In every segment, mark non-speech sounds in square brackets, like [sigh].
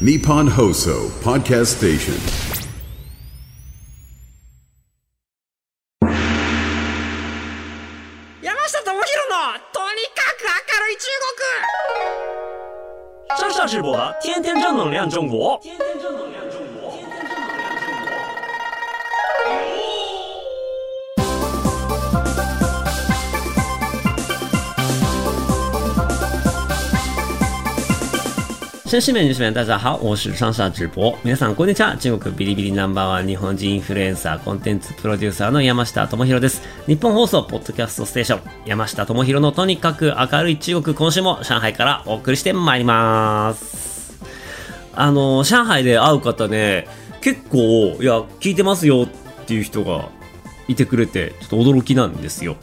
Nippon Hoso Podcast Station. 山下智博のとにかく明るい中国上下直播的天天正能量中国，天天正能量绅士们、女士们，大家好，我是上下直播。皆さん、こんにちは。中国ビリビリナンバーワン日本人インフルエンサー、コンテンツプロデューサーの山下智博です。日本放送、ポッドキャストステーション、山下智博のとにかく明るい中国、今週も上海からお送りしてまいります。あの、上海で会う方ね、結構、いや、聞いてますよっていう人がいてくれて、ちょっと驚きなんですよ。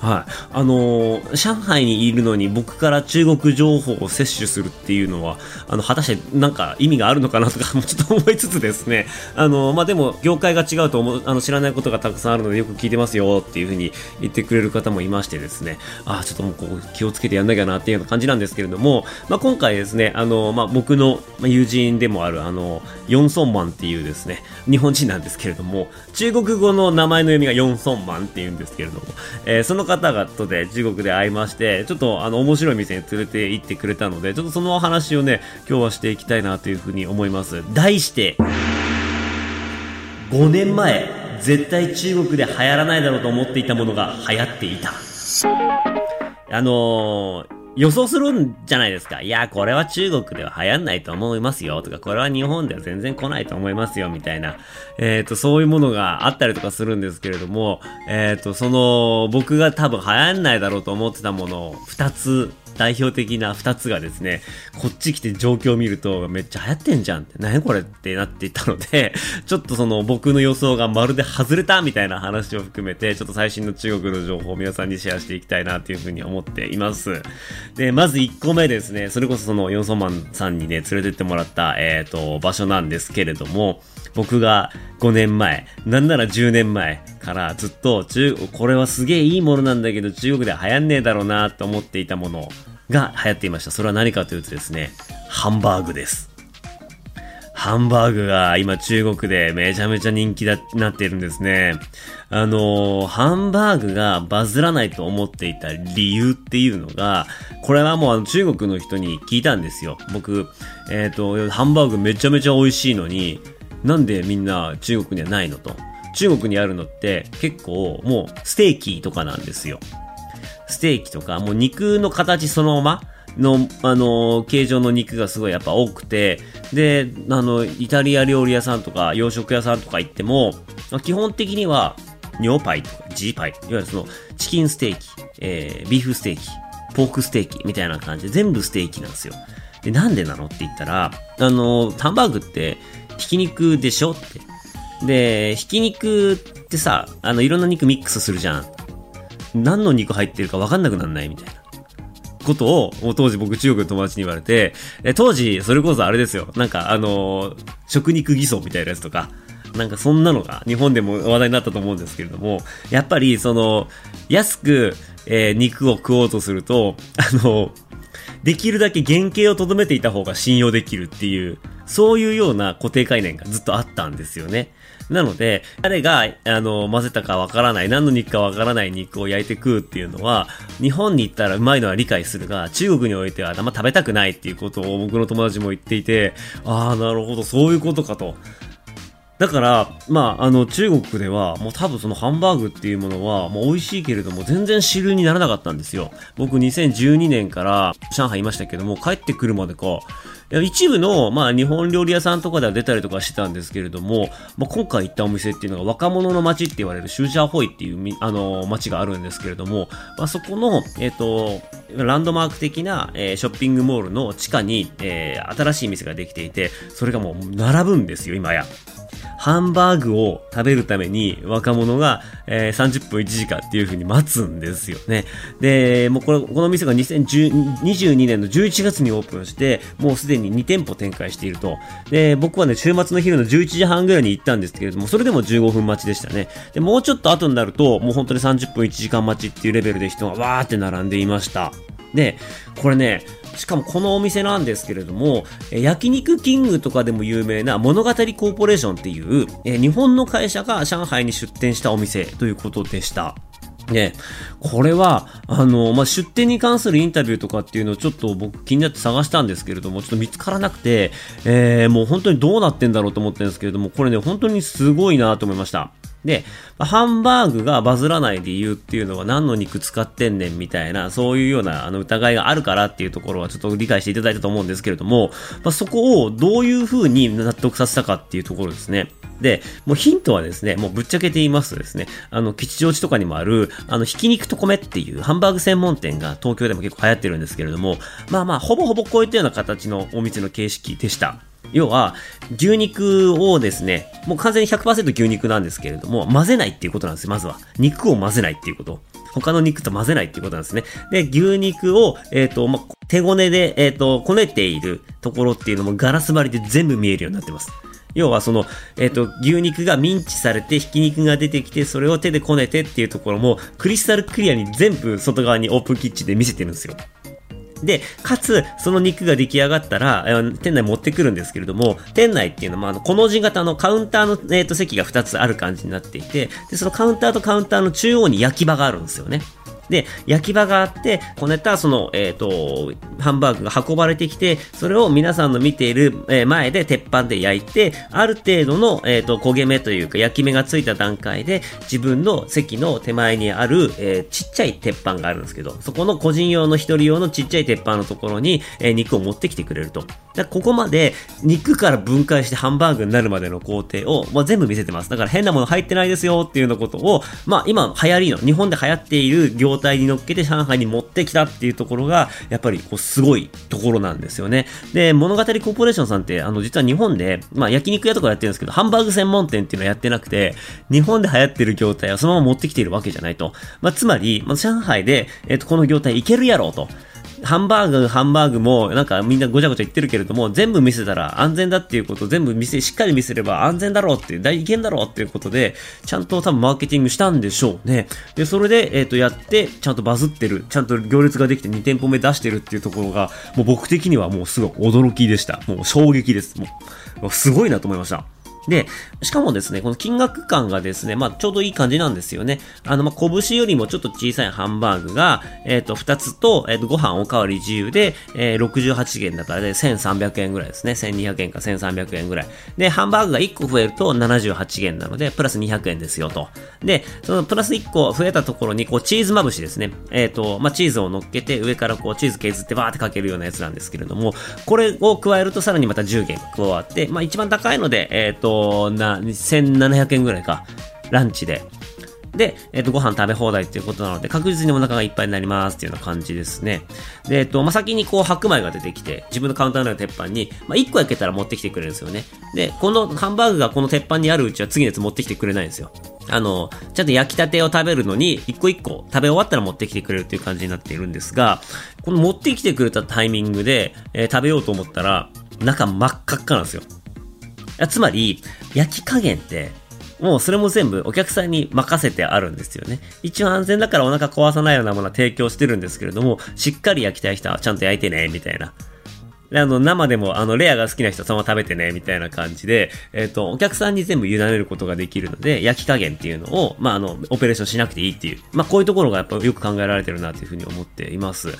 はい。あのー上海にいるのに僕から中国情報を摂取するっていうのは、あの、果たしてなんか意味があるのかなとか [laughs] もちょっと思いつつですね、あのーまあ、でも、業界が違うと思う、あの、知らないことがたくさんあるのでよく聞いてますよっていうふうに言ってくれる方もいましてですね、ああ、ちょっともうこう気をつけてやんなきゃなっていうような感じなんですけれども、まあ、今回ですね、あのーまあ、僕の友人でもある、あの、ヨンソンマンっていうですね、日本人なんですけれども、中国語の名前の読みがヨンソンマンっていうんですけれども、えーその方々とで中国で会いまして、ちょっとあの面白い店に連れて行ってくれたので、ちょっとそのお話をね、今日はしていきたいなというふうに思います。題して、5年前、絶対中国で流行らないだろうと思っていたものが流行っていた。あのー予想するんじゃないですか。いや、これは中国では流行んないと思いますよ。とか、これは日本では全然来ないと思いますよ。みたいな。えっ、と、そういうものがあったりとかするんですけれども、えっ、と、その、僕が多分流行んないだろうと思ってたものを2つ、代表的な2つがですね、こっち来て状況を見るとめっちゃ流行ってんじゃんって、何これってなっていたので、[laughs] ちょっとその僕の予想がまるで外れたみたいな話を含めて、ちょっと最新の中国の情報を皆さんにシェアしていきたいなというふうに思っています。で、まず1個目ですね、それこそそのヨンソマンさんにね、連れてってもらった、えっ、と、場所なんですけれども、僕が5年前、なんなら10年前からずっと中、これはすげえいいものなんだけど中国では流行んねえだろうなと思っていたものが流行っていました。それは何かというとですね、ハンバーグです。ハンバーグが今中国でめちゃめちゃ人気だ、なっているんですね。あのーハンバーグがバズらないと思っていた理由っていうのが、これはもうあの中国の人に聞いたんですよ。僕、えっ、と、ハンバーグめちゃめちゃ美味しいのに、なんでみんな中国にはないのと。中国にあるのって結構もうステーキとかなんですよ。ステーキとか、もう肉の形そのままの、あの、形状の肉がすごいやっぱ多くて、で、あの、イタリア料理屋さんとか、洋食屋さんとか行っても、基本的には、ニョーパイとか、ジーパイ、いわゆるその、チキンステーキ、えー、ビーフステーキ、ポークステーキみたいな感じで全部ステーキなんですよ。で、なんでなのって言ったら、あの、ハンバーグって、ひき肉でしょって。で、ひき肉ってさ、あの、いろんな肉ミックスするじゃん。何の肉入ってるか分かんなくなんないみたいな。ことを、当時僕中国の友達に言われて、当時、それこそあれですよ。なんかあのー食肉偽装みたいなやつとか、なんかそんなのが日本でも話題になったと思うんですけれども、やっぱりその、安く、えー肉を食おうとすると、あのできるだけ原型をとどめていた方が信用できるっていう、そういうような固定概念がずっとあったんですよね。なので、誰が、あの、混ぜたかわからない、何の肉かわからない肉を焼いて食うっていうのは、日本に行ったらうまいのは理解するが、中国においてはあんま食べたくないっていうことを僕の友達も言っていて、ああ、なるほど、そういうことかと。だから、まあ、あの、中国では、もう多分そのハンバーグっていうものは、もう美味しいけれども、全然主流にならなかったんですよ。僕2012年から上海いましたけども、帰ってくるまでか、一部の、まあ、日本料理屋さんとかでは出たりとかしてたんですけれども、まあ、今回行ったお店っていうのが若者の街って言われるシュージャーホイっていう、あの、街があるんですけれども、まあ、そこの、えっ、と、ランドマーク的な、えーショッピングモールの地下に、えー新しい店ができていて、それがもう並ぶんですよ、今や。ハンバーグを食べるために若者が、えー30分1時間っていう風に待つんですよね。で、もうこれ、この店が2022年の11月にオープンして、もうすでに2店舗展開していると。で、僕はね、週末の昼の11時半ぐらいに行ったんですけれども、それでも15分待ちでしたね。で、もうちょっと後になると、もう本当に30分1時間待ちっていうレベルで人がわーって並んでいました。で、これね、しかもこのお店なんですけれども、焼肉キングとかでも有名な物語コーポレーションっていう、日本の会社が上海に出店したお店ということでした。で、これは、あの、まあ、出店に関するインタビューとかっていうのをちょっと僕気になって探したんですけれども、ちょっと見つからなくて、えー、もう本当にどうなってんだろうと思ってるんですけれども、これね、本当にすごいなと思いました。で、ハンバーグがバズらない理由っていうのは何の肉使ってんねんみたいな、そういうようなあの疑いがあるからっていうところはちょっと理解していただいたと思うんですけれども、まあ、そこをどういう風に納得させたかっていうところですね。で、もうヒントはですね、もうぶっちゃけて言いますとですね、あの、吉祥寺とかにもある、あの、ひき肉と米っていうハンバーグ専門店が東京でも結構流行ってるんですけれども、まあまあ、ほぼほぼこういったような形のお店の形式でした。要は、牛肉をですね、もう完全に100%牛肉なんですけれども、混ぜないっていうことなんですよ、まずは。肉を混ぜないっていうこと。他の肉と混ぜないっていうことなんですね。で、牛肉を、えっ、と、ま、手ごねで、えっ、と、こねているところっていうのもガラス張りで全部見えるようになってます。要はその、えっ、と、牛肉がミンチされて、ひき肉が出てきて、それを手でこねてっていうところも、クリスタルクリアに全部外側にオープンキッチンで見せてるんですよ。で、かつ、その肉が出来上がったら、えー店内持ってくるんですけれども、店内っていうのは、あの、この字型のカウンターの、えーと、席が2つある感じになっていて、で、そのカウンターとカウンターの中央に焼き場があるんですよね。で、焼き場があって、こねた、その、えっ、と、ハンバーグが運ばれてきて、それを皆さんの見ている、前で鉄板で焼いて、ある程度の、えっ、と、焦げ目というか、焼き目がついた段階で、自分の席の手前にある、えーちっちゃい鉄板があるんですけど、そこの個人用の一人用のちっちゃい鉄板のところに、え肉を持ってきてくれると。だここまで、肉から分解してハンバーグになるまでの工程を、まあ、全部見せてます。だから変なもの入ってないですよっていうようなことを、まあ、今流行りの、日本で流行っている業態に乗っけて上海に持ってきたっていうところが、やっぱりこうすごいところなんですよね。で、物語コーポレーションさんって、あの、実は日本で、まあ、焼肉屋とかやってるんですけど、ハンバーグ専門店っていうのはやってなくて、日本で流行ってる業態はそのまま持ってきているわけじゃないと。まあ、つまり、まあ、上海で、えっ、と、この業態いけるやろうと。ハンバーグ、ハンバーグも、なんかみんなごちゃごちゃ言ってるけれども、全部見せたら安全だっていうこと全部見せ、しっかり見せれば安全だろうっていう、大意見だろうっていうことで、ちゃんと多分マーケティングしたんでしょうね。で、それで、えっ、と、やって、ちゃんとバズってる、ちゃんと行列ができて2店舗目出してるっていうところが、もう僕的にはもうすごい驚きでした。もう衝撃です。もうすごいなと思いました。で、しかもですね、この金額感がですね、まあ、ちょうどいい感じなんですよね。あの、まあ、拳よりもちょっと小さいハンバーグが、えっ、と、2つと、えっ、と、ご飯おかわり自由で、えー68元だからで、1300円ぐらいですね。1200円か1300円ぐらい。で、ハンバーグが1個増えると78元なので、プラス200円ですよと。で、そのプラス1個増えたところに、こう、チーズまぶしですね。えっ、と、まあ、チーズを乗っけて、上からこう、チーズ削ってバーってかけるようなやつなんですけれども、これを加えるとさらにまた10元加わって、まあ、一番高いので、えっ、と、な、1700円ぐらいか。ランチで。で、えっ、と、ご飯食べ放題っていうことなので、確実にお腹がいっぱいになりますっていうような感じですね。で、えっ、と、まあ、先にこう白米が出てきて、自分のカウンターの鉄板に、まあ、1個焼けたら持ってきてくれるんですよね。で、このハンバーグがこの鉄板にあるうちは次のやつ持ってきてくれないんですよ。あの、ちゃんと焼きたてを食べるのに、一個一個食べ終わったら持ってきてくれるっていう感じになっているんですが、この持ってきてくれたタイミングで、えー食べようと思ったら、中真っ赤っかなんですよ。つまり、焼き加減って、もうそれも全部お客さんに任せてあるんですよね。一応安全だからお腹壊さないようなものは提供してるんですけれども、しっかり焼きたい人はちゃんと焼いてね、みたいな。あの、生でも、あの、レアが好きな人はそのまま食べてね、みたいな感じで、えっ、と、お客さんに全部委ねることができるので、焼き加減っていうのを、まあ、あの、オペレーションしなくていいっていう、まあ、こういうところがやっぱよく考えられてるなというふうに思っています。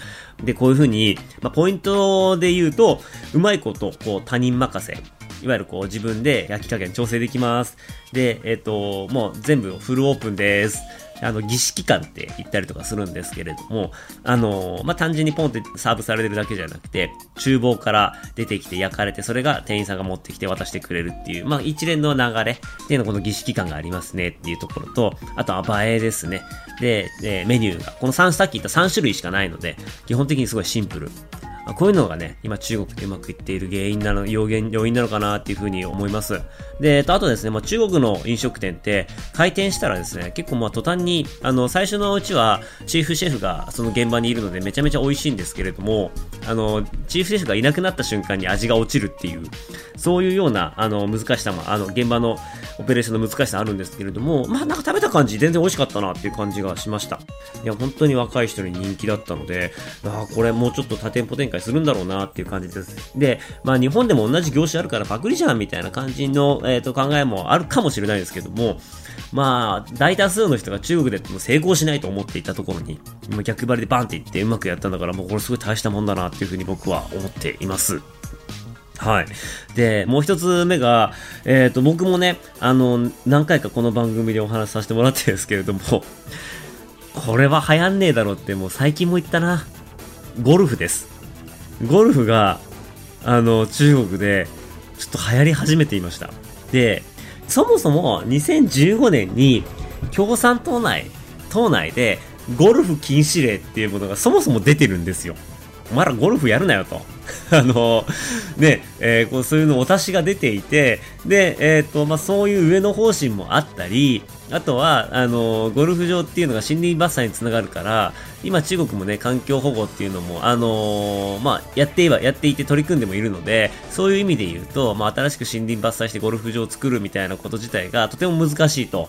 で、こういうふうに、まあ、ポイントで言うと、うまいこと、こう、他人任せ。いわゆるこう自分で焼き加減調整できます。で、えっ、と、もう全部フルオープンです。あの、儀式感って言ったりとかするんですけれども、あの、まあ、単純にポンってサーブされてるだけじゃなくて、厨房から出てきて焼かれて、それが店員さんが持ってきて渡してくれるっていう、まあ、一連の流れっていうのこの儀式感がありますねっていうところと、あとは映えですね。で、メニューが、この3、さっき言った3種類しかないので、基本的にすごいシンプル。まあこういうのがね、今中国でうまくいっている原因なの、要因、要因なのかなっていうふうに思います。で、あとですね、まあ中国の飲食店って開店したらですね、結構まあ途端に、あの、最初のうちはチーフシェフがその現場にいるのでめちゃめちゃ美味しいんですけれども、あの、チーフシェフがいなくなった瞬間に味が落ちるっていう、そういうような、あの、難しさも、あの、現場のオペレーションの難しさあるんですけれども、まあなんか食べた感じ全然美味しかったなっていう感じがしました。いや、本当に若い人に人気だったので、ああ、これもうちょっと多店舗展開するんだろうなっていう感じです。で、まあ日本でも同じ業種あるからパクリじゃんみたいな感じの、えっ、と考えもあるかもしれないですけども、まあ、大多数の人が中国で成功しないと思っていたところに、逆張りでバンっていってうまくやったんだから、もうこれすごい大したもんだなっていうふうに僕は思っています。はい。で、もう一つ目が、えっ、と、僕もね、あの、何回かこの番組でお話しさせてもらってるんですけれども、これは流行んねえだろって、もう最近も言ったな。ゴルフです。ゴルフが、あの、中国で、ちょっと流行り始めていました。で、そもそも2015年に共産党内、党内でゴルフ禁止令っていうものがそもそも出てるんですよ。お前らゴルフやるなよと。[laughs] あの、ね、えーこうそういうのお達しが出ていて、で、えっ、と、まあ、そういう上の方針もあったり、あとは、あの、ゴルフ場っていうのが森林伐採につながるから、今中国もね、環境保護っていうのも、あのまあ、やっていは、やっていて取り組んでもいるので、そういう意味で言うと、まあ、新しく森林伐採してゴルフ場を作るみたいなこと自体がとても難しいと。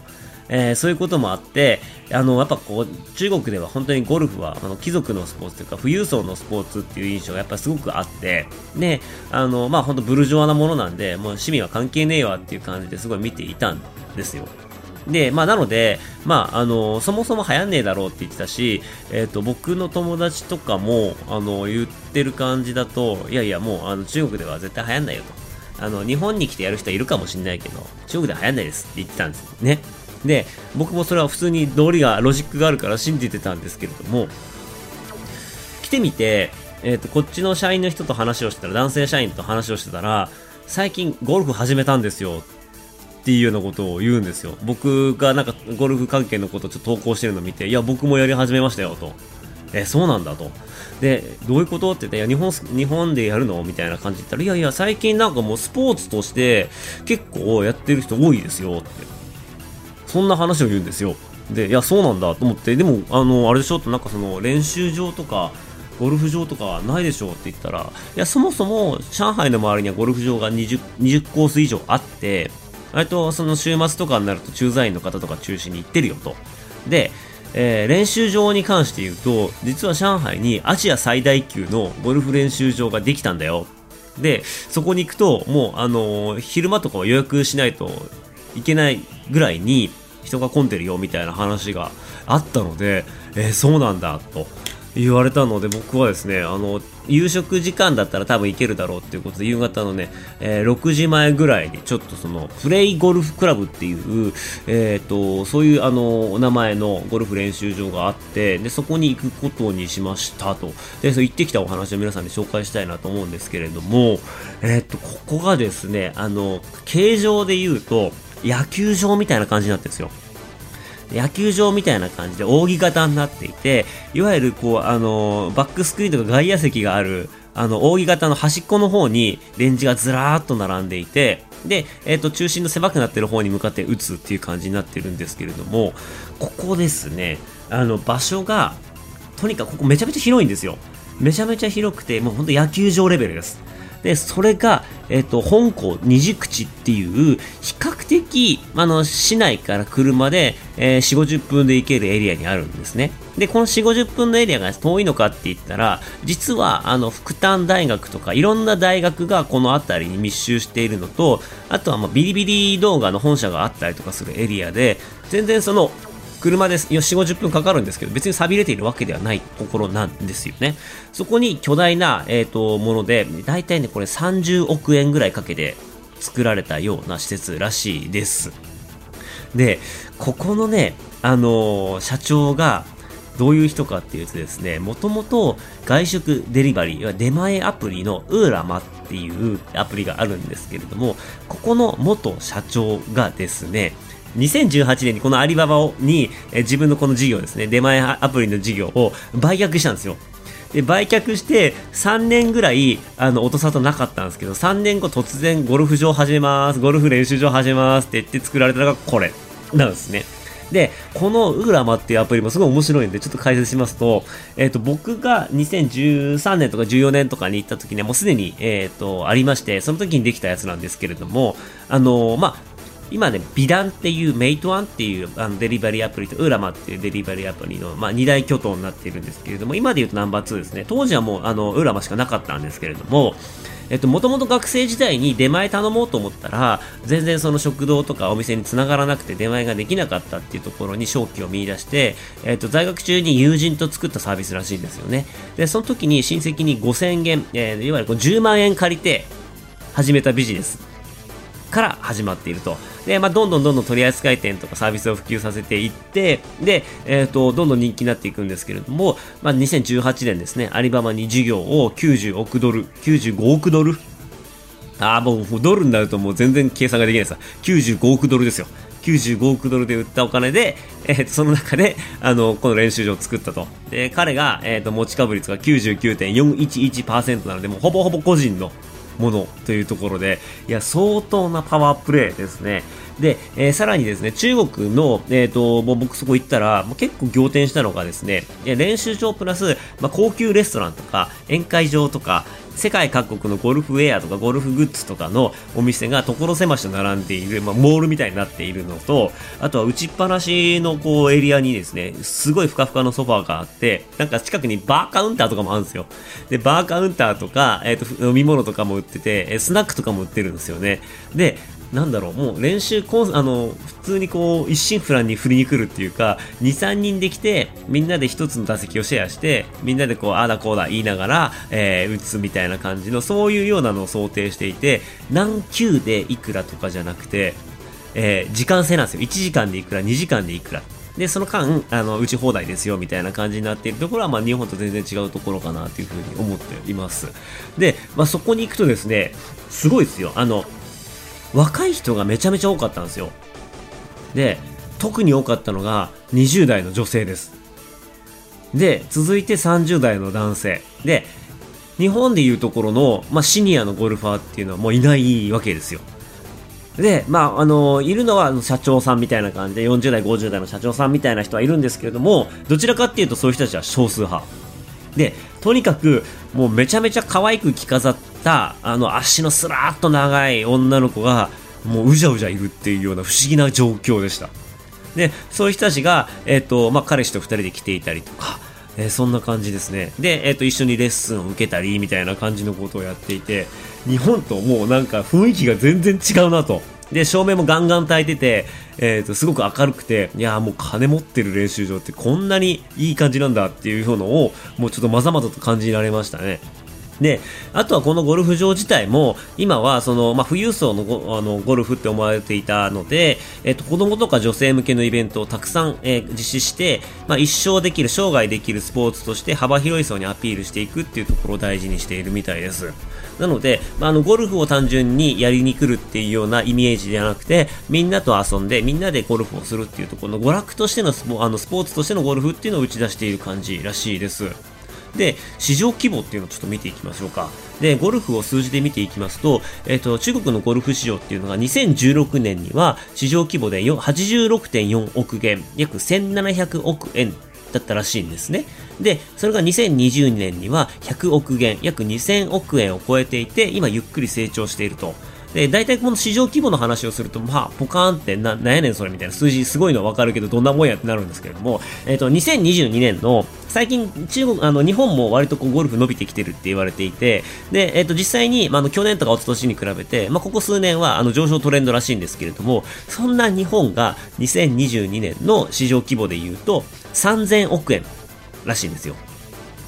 えーそういうこともあって、あの、やっぱこう、中国では本当にゴルフは、あの、貴族のスポーツというか、富裕層のスポーツっていう印象がやっぱすごくあって、で、あの、まあ本当ブルジョワなものなんで、もう市民は関係ねえわっていう感じですごい見ていたんですよ。で、まあ、なので、まあ、あの、そもそも流行んねえだろうって言ってたし、えっ、と、僕の友達とかも、あの、言ってる感じだと、いやいや、もう、あの、中国では絶対流行んないよと。あの、日本に来てやる人はいるかもしれないけど、中国では流行んないですって言ってたんですよね。で、僕もそれは普通に道理が、ロジックがあるから信じてたんですけれども、来てみて、えっ、と、こっちの社員の人と話をしてたら、男性社員と話をしてたら、最近ゴルフ始めたんですよっていうようなことを言うんですよ。僕がなんかゴルフ関係のことをちょっと投稿してるのを見て、いや、僕もやり始めましたよと。え、そうなんだと。で、どういうことって言って、いや、日本、日本でやるのみたいな感じで言ったら、いやいや、最近なんかもうスポーツとして結構やってる人多いですよって。そんな話を言うんですよ。で、いや、そうなんだと思って、でも、あの、あれでしょって、なんかその練習場とか、ゴルフ場とかないでしょうって言ったら、いや、そもそも上海の周りにはゴルフ場が 20, 20コース以上あって、割とその週末とかになると駐在員の方とか中心に行ってるよと。で、えー練習場に関して言うと、実は上海にアジア最大級のゴルフ練習場ができたんだよ。で、そこに行くと、もう、あのー昼間とかは予約しないといけないぐらいに人が混んでるよみたいな話があったので、えーそうなんだと言われたので僕はですね、あの、夕食時間だったら多分行けるだろうっていうことで夕方のね、えー6時前ぐらいにちょっとそのプレイゴルフクラブっていう、えっ、と、そういうあの、お名前のゴルフ練習場があって、で、そこに行くことにしましたと。で、そ行ってきたお話を皆さんに紹介したいなと思うんですけれども、えっ、と、ここがですね、あの、形状で言うと、野球場みたいな感じになってるんですよ。野球場みたいな感じで扇形になっていて、いわゆるこう、あの、バックスクリーンとか外野席がある、あの、扇形の端っこの方にレンジがずらーっと並んでいて、で、えっ、と、中心の狭くなってる方に向かって打つっていう感じになってるんですけれども、ここですね、あの、場所が、とにかくここめちゃめちゃ広いんですよ。めちゃめちゃ広くて、もうほんと野球場レベルです。で、それが、えっ、と、香港二次口っていう、比較的、あの、市内から車で、えー、4、50分で行けるエリアにあるんですね。で、この4、50分のエリアが遠いのかって言ったら、実は、あの、福旦大学とか、いろんな大学がこの辺りに密集しているのと、あとは、まあ、ビリビリ動画の本社があったりとかするエリアで、全然その、車です4、50分かかるんですけど、別に錆びれているわけではないところなんですよね。そこに巨大な、えっ、と、もので、大体ね、これ30億円ぐらいかけて作られたような施設らしいです。で、ここのね、あのー社長が、どういう人かっていうとですね、もともと外食デリバリー、出前アプリのウーラマっていうアプリがあるんですけれども、ここの元社長がですね、2018年にこのアリババをに、え自分のこの事業ですね、出前アプリの事業を売却したんですよ。で、売却して3年ぐらい、あの、音沙汰なかったんですけど、3年後突然ゴルフ場始めます、ゴルフ練習場始めますって言って作られたのがこれなんですね。で、このウーラマっていうアプリもすごい面白いんで、ちょっと解説しますと、えっ、と、僕が2013年とか14年とかに行った時にはもうすでに、えっ、と、ありまして、その時にできたやつなんですけれども、あのまあ、今ね、美談っていう、メイトワンっていうあのデリバリーアプリと、ウーラマっていうデリバリーアプリの、まあ、二大巨頭になっているんですけれども、今で言うとナンバー2ですね。当時はもう、あの、ウーラマしかなかったんですけれども、えっと、もともと学生時代に出前頼もうと思ったら、全然その食堂とかお店に繋がらなくて出前ができなかったっていうところに正気を見出して、えっと、在学中に友人と作ったサービスらしいんですよね。で、その時に親戚に5000元、えーいわゆるこう10万円借りて始めたビジネスから始まっていると。で、まあ、どんどんどんどん取り扱い店とかサービスを普及させていって、で、えっ、と、どんどん人気になっていくんですけれども、まあ、2018年ですね、アリババに事業を90億ドル、95億ドル？ああ、もうドルになるともう全然計算ができないです。95億ドルですよ。95億ドルで売ったお金で、えーとその中で、あの、この練習場を作ったと。で、彼が、えっ、と、持ち株率が99.411%なので、もうほぼほぼ個人のものというところで、いや、相当なパワープレイですね。で、えーさらにですね、中国の、えっ、と、もう僕そこ行ったら、もう結構仰天したのがですね、練習場プラス、まあ、高級レストランとか、宴会場とか、世界各国のゴルフウェアとかゴルフグッズとかのお店が所狭しと並んでいる、まあ、モールみたいになっているのと、あとは打ちっぱなしのこうエリアにですね、すごいふかふかのソファーがあって、なんか近くにバーカウンターとかもあるんですよ。で、バーカウンターとか、えっ、と、飲み物とかも売ってて、スナックとかも売ってるんですよね。で、なんだろう、もう練習コン、あの、普通にこう、一心不乱に振りに来るっていうか、2、3人で来て、みんなで一つの打席をシェアして、みんなでこう、ああだこうだ言いながら、えー打つみたいな感じの、そういうようなのを想定していて、何球でいくらとかじゃなくて、えー時間制なんですよ。1時間でいくら、2時間でいくら。で、その間、あの、打ち放題ですよ、みたいな感じになっているところは、まあ、日本と全然違うところかな、というふうに思っています。で、まあ、そこに行くとですね、すごいですよ。あの、若い人がめちゃめちゃ多かったんですよ。で、特に多かったのが20代の女性です。で、続いて30代の男性。で、日本でいうところの、まあ、シニアのゴルファーっていうのはもういないわけですよ。で、まあ、あの、いるのは社長さんみたいな感じで、40代、50代の社長さんみたいな人はいるんですけれども、どちらかっていうとそういう人たちは少数派。で、とにかく、もうめちゃめちゃ可愛く着飾った、あの、足のスラーっと長い女の子が、もううじゃうじゃいるっていうような不思議な状況でした。で、そういう人たちが、えっ、と、まあ、彼氏と二人で来ていたりとか、えーそんな感じですね。で、えっ、と、一緒にレッスンを受けたり、みたいな感じのことをやっていて、日本ともうなんか雰囲気が全然違うなと。で、照明もガンガン焚いてて、えっ、と、すごく明るくて、いやもう金持ってる練習場ってこんなにいい感じなんだっていうのを、もうちょっとまざまざと感じられましたね。で、あとはこのゴルフ場自体も、今はその、まあ、富裕層のゴあのゴルフって思われていたので、えっと、子供とか女性向けのイベントをたくさん、えー実施して、まあ、一生できる、生涯できるスポーツとして幅広い層にアピールしていくっていうところを大事にしているみたいです。なので、まあ、あの、ゴルフを単純にやりに来るっていうようなイメージではなくて、みんなと遊んで、みんなでゴルフをするっていうところの娯楽としてのスポあのスポーツとしてのゴルフっていうのを打ち出している感じらしいです。で、市場規模っていうのをちょっと見ていきましょうか。で、ゴルフを数字で見ていきますと、えっ、と、中国のゴルフ市場っていうのが2016年には市場規模で86.4億元、約1700億円だったらしいんですね。で、それが2020年には100億元、約2000億円を超えていて、今ゆっくり成長していると。で、大体この市場規模の話をすると、まあ、ポカーンってな、なんやねんそれみたいな数字すごいのはわかるけど、どんなもんやってなるんですけれども、えっ、と、2022年の、最近、中国、あの、日本も割とこう、ゴルフ伸びてきてるって言われていて、で、えっ、と、実際に、まあ、あの、去年とか一昨年に比べて、まあ、ここ数年は、あの、上昇トレンドらしいんですけれども、そんな日本が2022年の市場規模で言うと、3000億円らしいんですよ。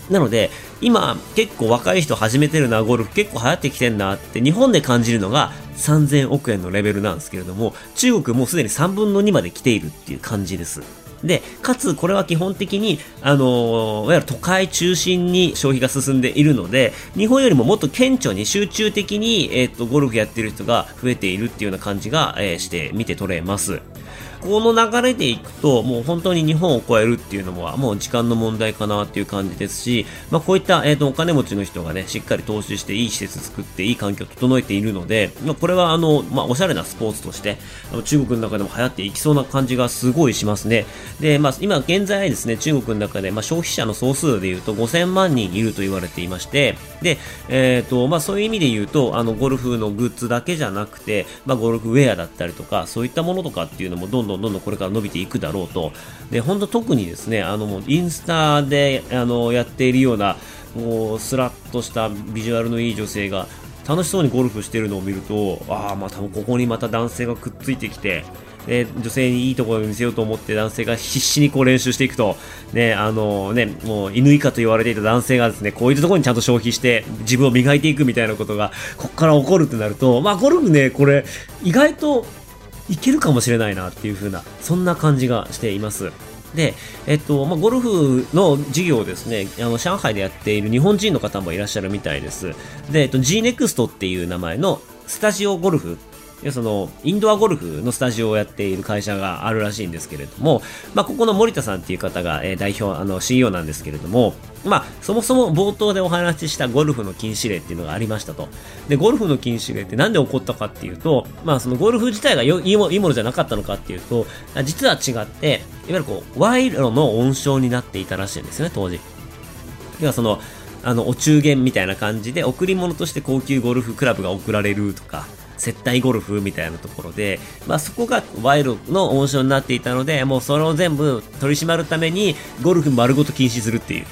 なので、今、結構若い人始めてるな、ゴルフ結構流行ってきてんなって、日本で感じるのが3000億円のレベルなんですけれども、中国もうすでに3分の2まで来ているっていう感じです。で、かつこれは基本的に、あのーいわゆる都会中心に消費が進んでいるので、日本よりももっと顕著に集中的に、えっと、ゴルフやってる人が増えているっていうような感じが、えーして見て取れます。この流れでいくと、もう本当に日本を超えるっていうのは、もう時間の問題かなっていう感じですし、まあ、こういった、えっ、ー、と、お金持ちの人がね、しっかり投資して、いい施設作って、いい環境を整えているので、まあ、これは、あの、まあ、おしゃれなスポーツとして、あの中国の中でも流行っていきそうな感じがすごいしますね。で、まあ、今現在ですね、中国の中で、まあ、消費者の総数で言うと5000万人いると言われていまして、で、えっ、ー、と、まあ、そういう意味で言うと、あの、ゴルフのグッズだけじゃなくて、まあ、ゴルフウェアだったりとか、そういったものとかっていうのもどんどんどんどんこれから伸びていくだろうと。で、本当特にですね、あの、もうインスタで、あの、やっているような、もう、スラッとしたビジュアルのいい女性が、楽しそうにゴルフしてるのを見ると、ああ、まあ多分ここにまた男性がくっついてきて、で女性にいいところを見せようと思って男性が必死にこう練習していくと、ね、あのね、もう犬以下と言われていた男性がですね、こういったところにちゃんと消費して自分を磨いていくみたいなことが、ここから起こるってなると、まあゴルフね、これ意外といけるかもしれないなっていう風な、そんな感じがしています。で、えっと、まあ、ゴルフの授業をですね、あの、上海でやっている日本人の方もいらっしゃるみたいです。で、えっと、G-NEXT っていう名前のスタジオゴルフそのインドアゴルフのスタジオをやっている会社があるらしいんですけれども、まあ、ここの森田さんっていう方が、えー、代表あの CEO なんですけれども、まあ、そもそも冒頭でお話ししたゴルフの禁止令っていうのがありましたと。で、ゴルフの禁止令ってなんで起こったかっていうと、まあ、そのゴルフ自体がいいものじゃなかったのかっていうと、実は違って、いわゆるこう、賄賂の温床になっていたらしいんですよね、当時。要はその、あの、お中元みたいな感じで、贈り物として高級ゴルフクラブが贈られるとか、接待ゴルフみたいなところで、まあ、そこが賄賂の温床になっていたので、もうそれを全部取り締まるために、ゴルフ丸ごと禁止するっていう、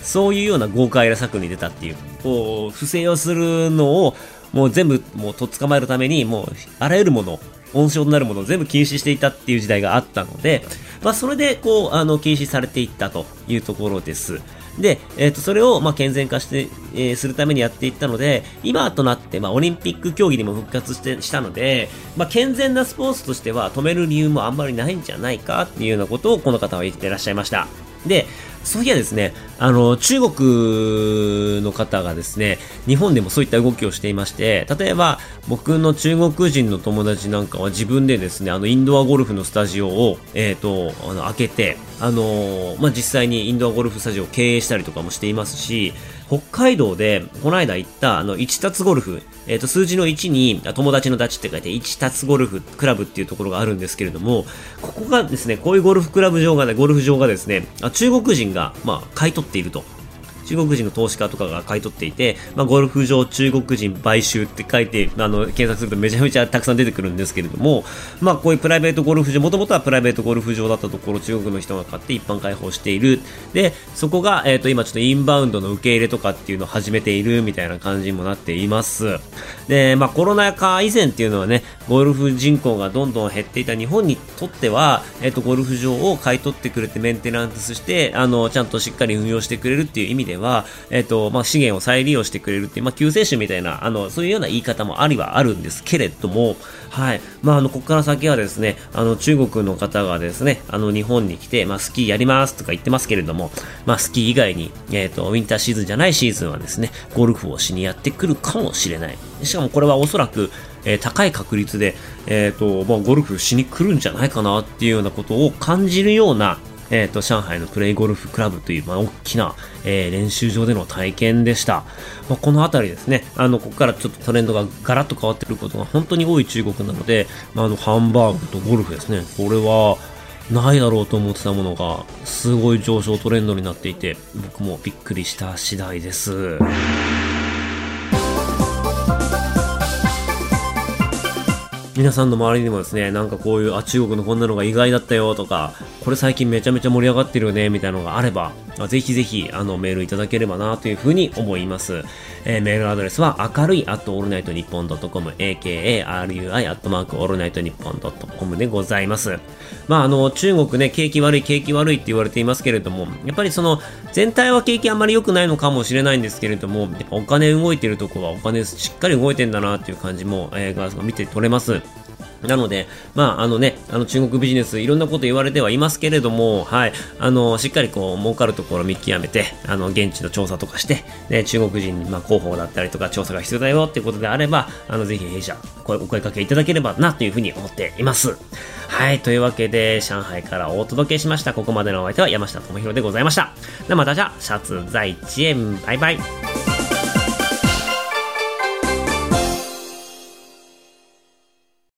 そういうような豪快な策に出たっていう、こう、不正をするのを、もう全部、もうとっ捕まえるために、もう、あらゆるもの、温床となるものを全部禁止していたっていう時代があったので、まあ、それで、こう、あの、禁止されていったというところです。で、えっ、と、それを、ま、健全化して、えー、するためにやっていったので、今となって、まあ、オリンピック競技にも復活して、したので、まあ、健全なスポーツとしては止める理由もあんまりないんじゃないかっていうようなことをこの方は言ってらっしゃいました。で、そういやですね、あの、中国の方がですね、日本でもそういった動きをしていまして、例えば、僕の中国人の友達なんかは自分でですね、あの、インドアゴルフのスタジオを、えっ、ー、と、あの、開けて、あのまあ、実際にインドアゴルフスタジオを経営したりとかもしていますし、北海道で、この間行った、あの、一達ゴルフ、えっ、ー、と、数字の1に、友達のダチって書いて、一達ゴルフクラブっていうところがあるんですけれども、ここがですね、こういうゴルフクラブ場がね、ゴルフ場がですね、中国人が、まあ、買い取っていると。中国人の投資家とかが買い取っていて、まあ、ゴルフ場中国人買収って書いて、あの、検索するとめちゃめちゃたくさん出てくるんですけれども、まあ、こういうプライベートゴルフ場、もともとはプライベートゴルフ場だったところ、中国の人が買って一般開放している。で、そこが、えっ、ー、と、今ちょっとインバウンドの受け入れとかっていうのを始めているみたいな感じにもなっています。で、まあ、コロナ禍以前っていうのはね、ゴルフ人口がどんどん減っていた日本にとっては、えっ、ー、と、ゴルフ場を買い取ってくれてメンテナンスして、あの、ちゃんとしっかり運用してくれるっていう意味ででは、えっ、ー、と、まあ、資源を再利用してくれるっていう、まあ、救世主みたいな、あの、そういうような言い方もありはあるんですけれども、はい。まあ、あの、ここから先はですね、あの、中国の方がですね、あの、日本に来て、まあ、スキーやりますとか言ってますけれども、まあ、スキー以外に、えっ、ー、と、ウィンターシーズンじゃないシーズンはですね、ゴルフをしにやってくるかもしれない。しかもこれはおそらく、えー、高い確率で、えっ、ー、と、まあ、ゴルフしに来るんじゃないかなっていうようなことを感じるような、えっ、ー、と、上海のプレイゴルフクラブという、まあ、大きな、えー、練習場での体験でした。まあ、このあたりですね、あの、ここからちょっとトレンドがガラッと変わってくることが本当に多い中国なので、まあ、あの、ハンバーグとゴルフですね、これは、ないだろうと思ってたものが、すごい上昇トレンドになっていて、僕もびっくりした次第です。皆さんの周りにもですね、なんかこういう、あ、中国のこんなのが意外だったよとか、これ最近めちゃめちゃ盛り上がってるよね、みたいなのがあれば、ぜひぜひ、あの、メールいただければな、というふうに思います。えー、メールアドレスは、明るい、アットオールナイトニッポンドットコム、AKARUI、アットマークオールナイトニッポンドットコムでございます。まあ、あの、中国ね、景気悪い、景気悪いって言われていますけれども、やっぱりその、全体は景気あんまり良くないのかもしれないんですけれども、お金動いてるとこはお金しっかり動いてんだなっていう感じも、えー、見て取れます。なので、まあ、あのね、あの中国ビジネスいろんなこと言われてはいますけれども、はい、あの、しっかりこう、儲かるところ見極めて、あの、現地の調査とかして、ね、中国人、まあ、広報だったりとか調査が必要だよっていうことであれば、あの、ぜひ弊社、お声かけいただければな、というふうに思っています。はい、というわけで、上海からお届けしました。ここまでのお相手は山下智博でございました。ではまたじゃあ、シャツ在地へ、バイバイ。